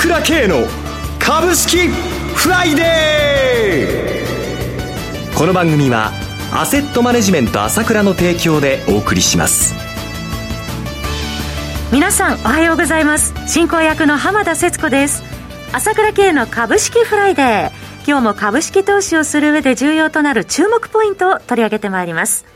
倉慶の株式フライデー。この番組はアセットマネジメント朝倉の提供でお送りします。皆さんおはようございます。進行役の浜田節子です。朝倉慶の株式フライデー。今日も株式投資をする上で重要となる注目ポイントを取り上げてまいります。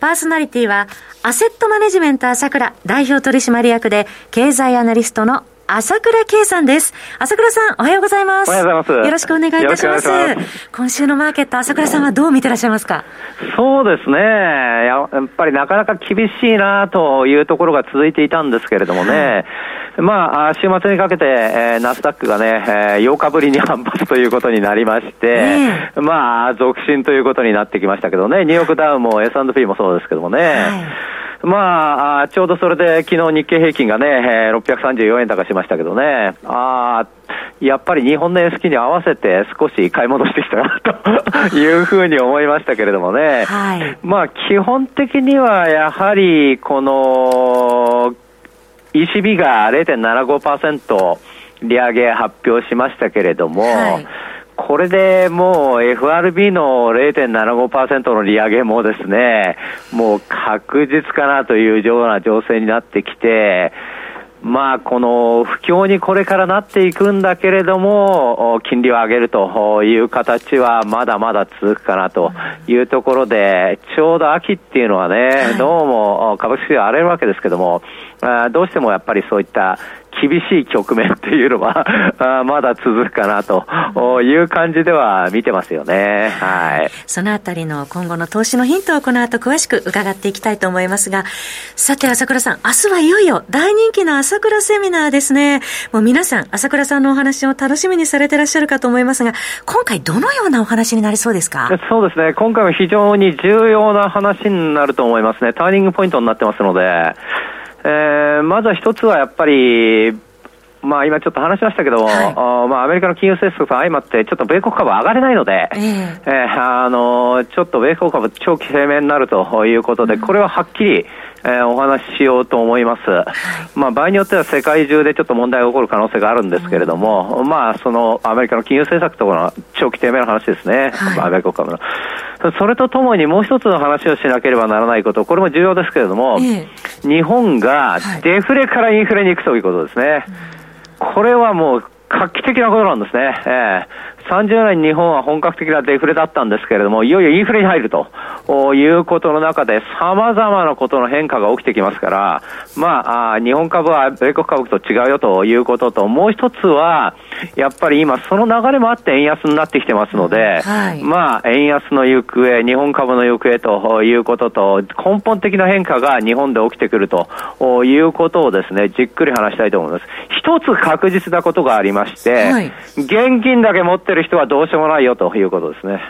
パーソナリティはアセットマネジメント朝倉代表取締役で経済アナリストの朝倉圭さんです。朝倉さん、おはようございます。おはようございます。よろしくお願いいたします。ます今週のマーケット、朝倉さんはどう見てらっしゃいますか？そうですねや。やっぱりなかなか厳しいなというところが続いていたんですけれどもね。はいまあ、週末にかけて、えー、ナスダックがね、えー、8日ぶりに反発ということになりまして、まあ、続伸ということになってきましたけどね、ニューヨークダウンも S&P もそうですけどもね、はいまあ、ちょうどそれで昨日日経平均がね、えー、634円高しましたけどね、あやっぱり日本の S 期に合わせて少し買い戻してきたなと いうふうに思いましたけれどもね、はい、まあ基本的にはやはりこの ECB が0.75%利上げ発表しましたけれども、はいこれでもう FRB の0.75%の利上げもですね、もう確実かなというような情勢になってきて、まあ、この不況にこれからなっていくんだけれども、金利を上げるという形はまだまだ続くかなというところで、ちょうど秋っていうのはね、どうも株式市場荒れるわけですけども、どうしてもやっぱりそういった厳しい局面っていうのは まだ続くかなという感じでは見てますよね。はい。そのあたりの今後の投資のヒントをこの後詳しく伺っていきたいと思いますが、さて朝倉さん、明日はいよいよ大人気の朝倉セミナーですね。もう皆さん、朝倉さんのお話を楽しみにされてらっしゃるかと思いますが、今回どのようなお話になりそうですか？そうですね。今回も非常に重要な話になると思いますね。ターニングポイントになってますので、えー、まずは一つはやっぱり、まあ、今ちょっと話しましたけど、はい、まあ、アメリカの金融政策と相まって、ちょっと米国株上がれないので、えー、えー、あのちょっと米国株、長期低迷になるということで、これははっきり、えー、お話ししようと思います、はい、まあ、場合によっては世界中でちょっと問題が起こる可能性があるんですけれども、うん、まあ、そのアメリカの金融政策との長期低迷の話ですね、はい、アメリカ株の。それとともにもう一つの話をしなければならないこと、これも重要ですけれども、えー、日本がデフレからインフレに行くということですね。これはもう画期的なことなんですね。えー30年日本は本格的なデフレだったんですけれども、いよいよインフレに入るということの中で、様々なことの変化が起きてきますから、まあ、日本株は米国株と違うよということと、もう一つは、やっぱり今、その流れもあって円安になってきてますので、はい、まあ、円安の行方、日本株の行方ということと、根本的な変化が日本で起きてくるということをですね、じっくり話したいと思います。一つ確実なことがありまして、はい、現金だけ持ってる人はどうしようもないよということですね。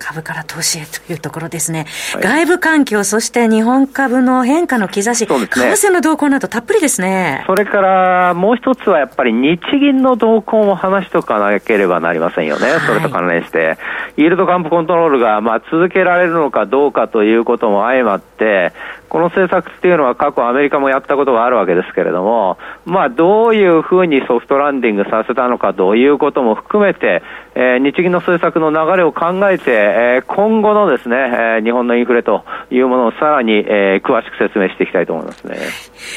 株から投資へというところですね。はい、外部環境、そして日本株の変化の兆し、為替の動向などたっぷりですね。それからもう一つはやっぱり日銀の動向も話しとかなければなりませんよね。はい、それと関連して。イールドカンプコントロールがまあ続けられるのかどうかということも相まって、この政策っていうのは過去アメリカもやったことがあるわけですけれども、まあどういうふうにソフトランディングさせたのかということも含めて、えー、日銀の政策の流れを考えて、えー、今後のですね、えー、日本のインフレというものをさらに、えー、詳しく説明していきたいと思いますね。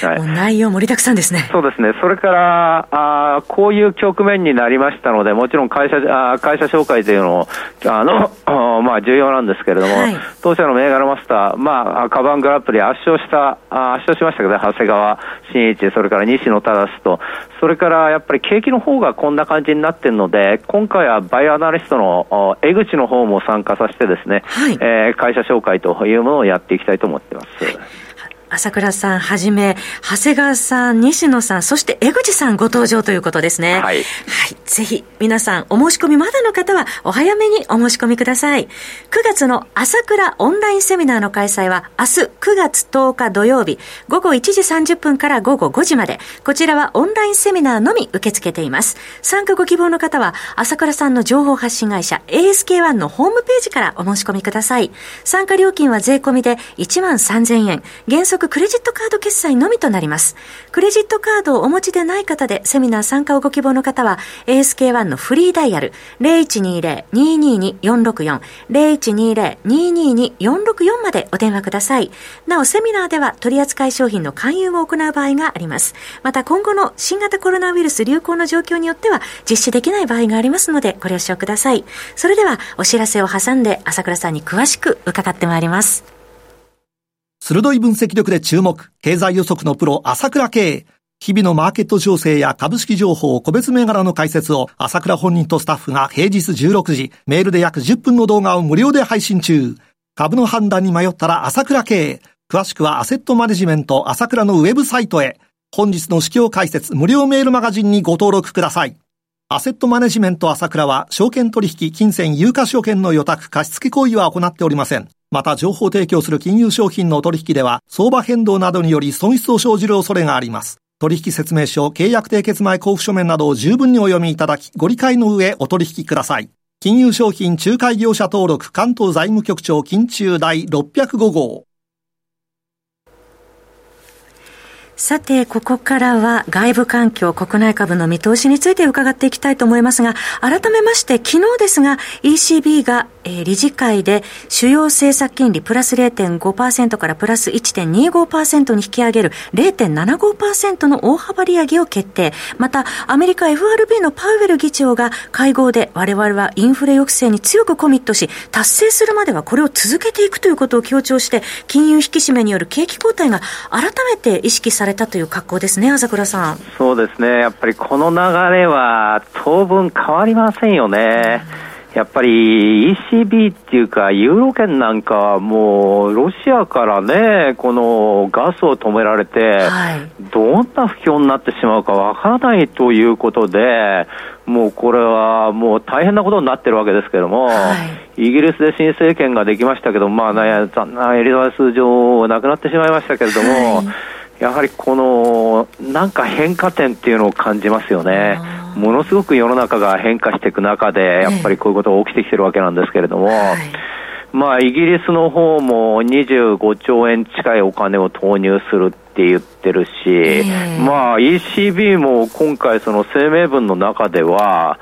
はい、内容盛りだくさんですね。そうですね。それから、あこういう局面になりましたので、もちろん会社、あ会社紹介というのも、あの、まあ重要なんですけれども、はい、当社の銘柄マスター、まあ、カバングラップリ圧勝した、あ圧勝しましたけど、長谷川真一、それから西野忠と、それからやっぱり景気の方がこんな感じになっているので、今回はバイオアナリストの江口の方も参加させてですね、はい、えー、会社紹介というものをやっていきたいと思っています。朝倉さんはじめ、長谷川さん、西野さん、そして江口さんご登場ということですね。はい。はい。ぜひ、皆さん、お申し込みまだの方は、お早めにお申し込みください。9月の朝倉オンラインセミナーの開催は、明日9月10日土曜日、午後1時30分から午後5時まで、こちらはオンラインセミナーのみ受け付けています。参加ご希望の方は、朝倉さんの情報発信会社 ASK1 のホームページからお申し込みください。参加料金は税込みで1万3000円。原則クレジットカード決済のみとなります。クレジットカードをお持ちでない方でセミナー参加をご希望の方は ASK1 のフリーダイヤル0120-222-464 0120-222-464までお電話ください。なお、セミナーでは取扱い商品の勧誘を行う場合があります。また今後の新型コロナウイルス流行の状況によっては実施できない場合がありますのでご了承ください。それではお知らせを挟んで朝倉さんに詳しく伺ってまいります。鋭い分析力で注目、経済予測のプロ、朝倉慶。日々のマーケット情勢や株式情報、個別銘柄の解説を朝倉本人とスタッフが平日16時、メールで約10分の動画を無料で配信中。株の判断に迷ったら朝倉慶。詳しくはアセットマネジメント朝倉のウェブサイトへ。本日の市況解説無料メールマガジンにご登録ください。アセットマネジメント朝倉は、証券取引、金銭、有価証券の予託、貸付行為は行っておりません。また、情報提供する金融商品の取引では、相場変動などにより損失を生じる恐れがあります。取引説明書、契約締結前交付書面などを十分にお読みいただき、ご理解の上お取引ください。金融商品仲介業者登録関東財務局長金中第605号。さて、ここからは外部環境、国内株の見通しについて伺っていきたいと思いますが、改めまして、昨日ですが、ECB が、えー、理事会で主要政策金利プラス0.5%からプラス1.25%に引き上げる0.75%の大幅利上げを決定。また、アメリカ FRB のパウエル議長が会合で我々はインフレ抑制に強くコミットし、達成するまではこれを続けていくということを強調して、金融引き締めによる景気後退が改めて意識されたという格好ですね、朝倉さん。そうですね、やっぱりこの流れは当分変わりませんよね。やっぱり ECB っていうか、ユーロ圏なんかはもう、ロシアからね、このガスを止められて、どんな不況になってしまうかわからないということで、もうこれはもう大変なことになってるわけですけれども、はい、イギリスで新政権ができましたけど、まあ、ね、残念エリザベス女王亡くなってしまいましたけれども、はいやはりこのなんか変化点っていうのを感じますよね。ものすごく世の中が変化していく中で、やっぱりこういうことが起きてきてるわけなんですけれども、はい、まあ、イギリスの方も25兆円近いお金を投入するって言ってるし、えー、まあ、ECB も今回その声明文の中では、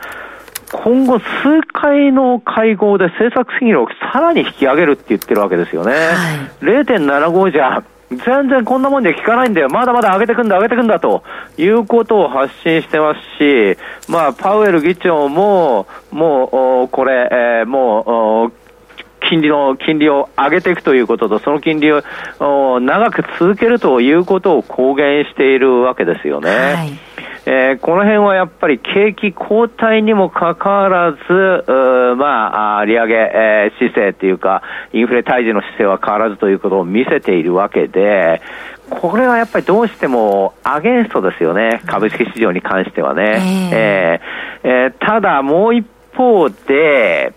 今後数回の会合で政策金利をさらに引き上げるって言ってるわけですよね。はい、0.75じゃ全然こんなもんで効かないんだよ。まだまだ上げてくんだ、上げてくんだということを発信してますし、まあ、パウエル議長も、もう、これ、えー、もう、金利の、金利を上げていくということと、その金利を長く続けるということを公言しているわけですよね。はいえー、この辺はやっぱり景気後退にもかかわらず、まあ、利上げ、えー、姿勢というか、インフレ退治の姿勢は変わらずということを見せているわけで、これはやっぱりどうしてもアゲンストですよね、株式市場に関してはね。えー、えー、ただ、もう一方で、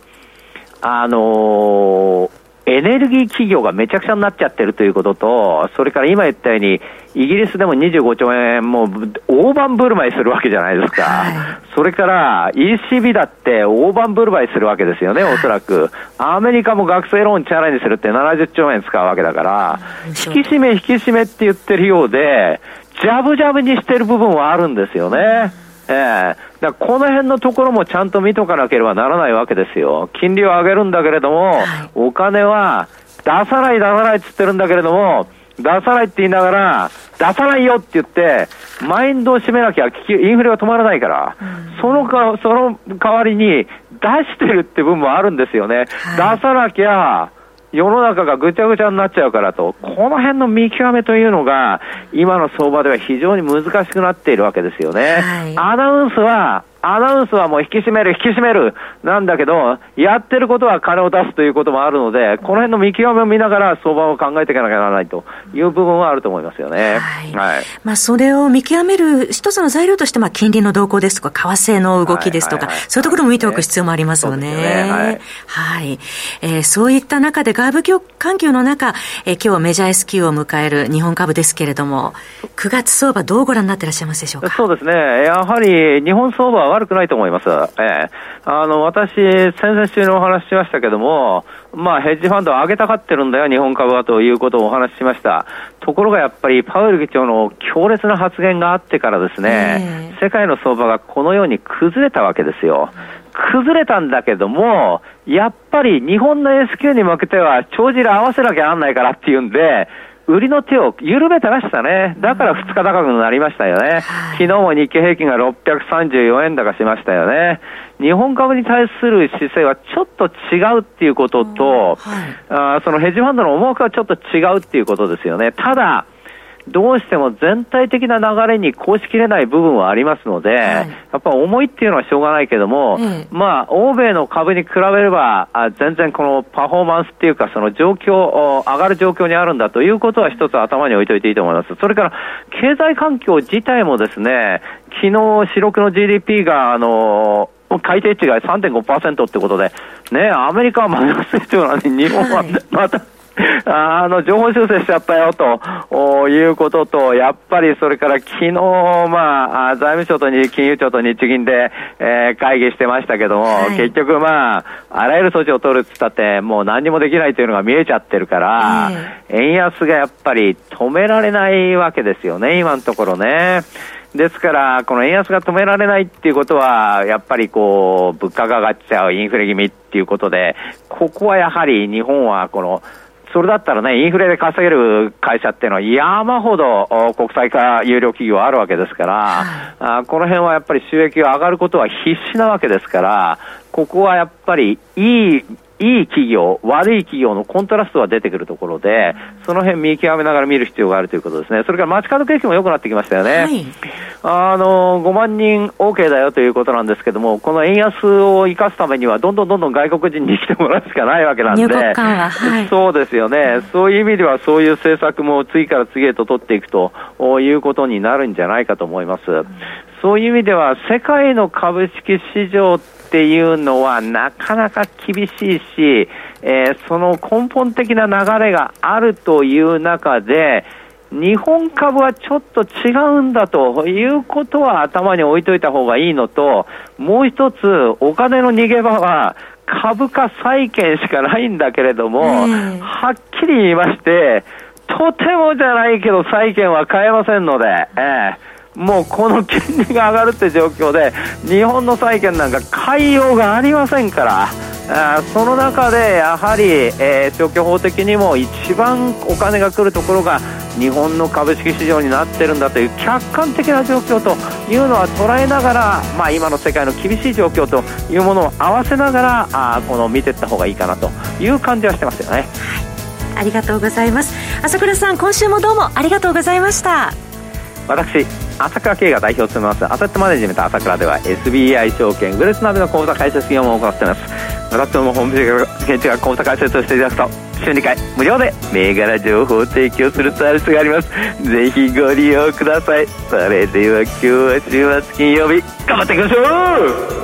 あのーエネルギー企業がめちゃくちゃになっちゃってるということと、それから今言ったように、イギリスでも25兆円、もう大盤振る舞いするわけじゃないですか、はい、それから ECB だって大盤振る舞いするわけですよね、おそらく。アメリカも学生ローンチャラにするって70兆円使うわけだから、引き締め、引き締めって言ってるようで、ジャブジャブにしてる部分はあるんですよね。ええー、だこの辺のところもちゃんと見とかなければならないわけですよ。金利を上げるんだけれども、はい、お金は出さない出さないって言ってるんだけれども、出さないって言いながら、出さないよって言って、マインドを締めなきゃ、インフレが止まらないから、うん、そのか、その代わりに出してるって部分もあるんですよね。はい、出さなきゃ、世の中がぐちゃぐちゃになっちゃうからと、この辺の見極めというのが、今の相場では非常に難しくなっているわけですよね。はい、アナウンスはアナウンスはもう引き締める、引き締めるなんだけど、やってることは金を出すということもあるので、この辺の見極めを見ながら相場を考えていかなきゃならないという部分はあると思いますよね。はい。はい、まあ、それを見極める一つの材料として、まあ、金利の動向ですとか、為替の動きですとか、そういうところも見ておく必要もありますよね。ねはい。はい。えー、そういった中で外部環境の中、えー、今日はメジャー S q を迎える日本株ですけれども、9月相場どうご覧になっていらっしゃいますでしょうか？そうですね。やはり日本相場は悪くないと思います。ええあの、私、先々週のお話ししましたけども、まあ、ヘッジファンドを上げたがってるんだよ、日本株はということをお話ししました。ところがやっぱり、パウエル議長の強烈な発言があってからですね、世界の相場がこのように崩れたわけですよ。崩れたんだけども、やっぱり日本の S q に向けては、帳尻合わせなきゃなんないからっていうんで、売りの手を緩めてましたね。だから2日高くなりましたよね。昨日も日経平均が634円高しましたよね。日本株に対する姿勢はちょっと違うっていうことと、はい、あそのヘッジファンドの思惑はちょっと違うっていうことですよね。ただ、どうしても全体的な流れにこうしきれない部分はありますので、はい、やっぱ重いっていうのはしょうがないけども、まあ、欧米の株に比べれば、あ全然このパフォーマンスっていうか、その状況、上がる状況にあるんだということは一つ頭に置いといていいと思います。それから、経済環境自体もですね、昨日、四六の GDP が、あの改定値が3.5%ってことで、ね、アメリカはマイナス成長なのに、日本はまた、はい あの、情報修正しちゃったよということと、やっぱりそれから昨日、まあ、財務省と金融庁と日銀で、えー、会議してましたけども、はい、結局まあ、あらゆる措置を取るって言ったって、もう何にもできないというのが見えちゃってるから、えー、円安がやっぱり止められないわけですよね、今のところね。ですから、この円安が止められないっていうことは、やっぱりこう、物価が上がっちゃう、インフレ気味っていうことで、ここはやはり日本はこの、それだったらね、インフレで稼げる会社っていうのは山ほど国際化有料企業あるわけですから、はい、あこの辺はやっぱり収益が上がることは必至なわけですから、ここはやっぱりいいいい企業、悪い企業のコントラストが出てくるところで、その辺見極めながら見る必要があるということですね。それから街角景気も良くなってきましたよね。はい、あの、5万人 OK だよということなんですけども、この円安を生かすためには、どんどんどんどん外国人に来てもらうしかないわけなんで、はい、そうですよね。そういう意味では、そういう政策も次から次へと取っていくということになるんじゃないかと思います。そういう意味では、世界の株式市場っていうのはなかなか厳しいし、えー、その根本的な流れがあるという中で、日本株はちょっと違うんだということは頭に置いといた方がいいのと、もう一つ、お金の逃げ場は株価債券しかないんだけれども、はっきり言いまして、とてもじゃないけど債券は買えませんので、えーもうこの金利が上がるって状況で、日本の債券なんか買いようがありませんから、あその中でやはり、えー、消去法的にも一番お金が来るところが日本の株式市場になってるんだという客観的な状況というのは捉えながら、まあ、今の世界の厳しい状況というものを合わせながらあこの見ていった方がいいかなという感じはしてますよね。ありがとうございます。朝倉さん今週もどうもありがとうございました。私朝倉慶が代表を務めます。アセットマネジメント朝倉では SBI 証券グレスナビの口座開設業務を行っています。私どもホームページが口座開設をしていただくと週2回無料で銘柄情報を提供するサービスがあります。ぜひご利用ください。それでは今日は週末金曜日頑張っていきましょう!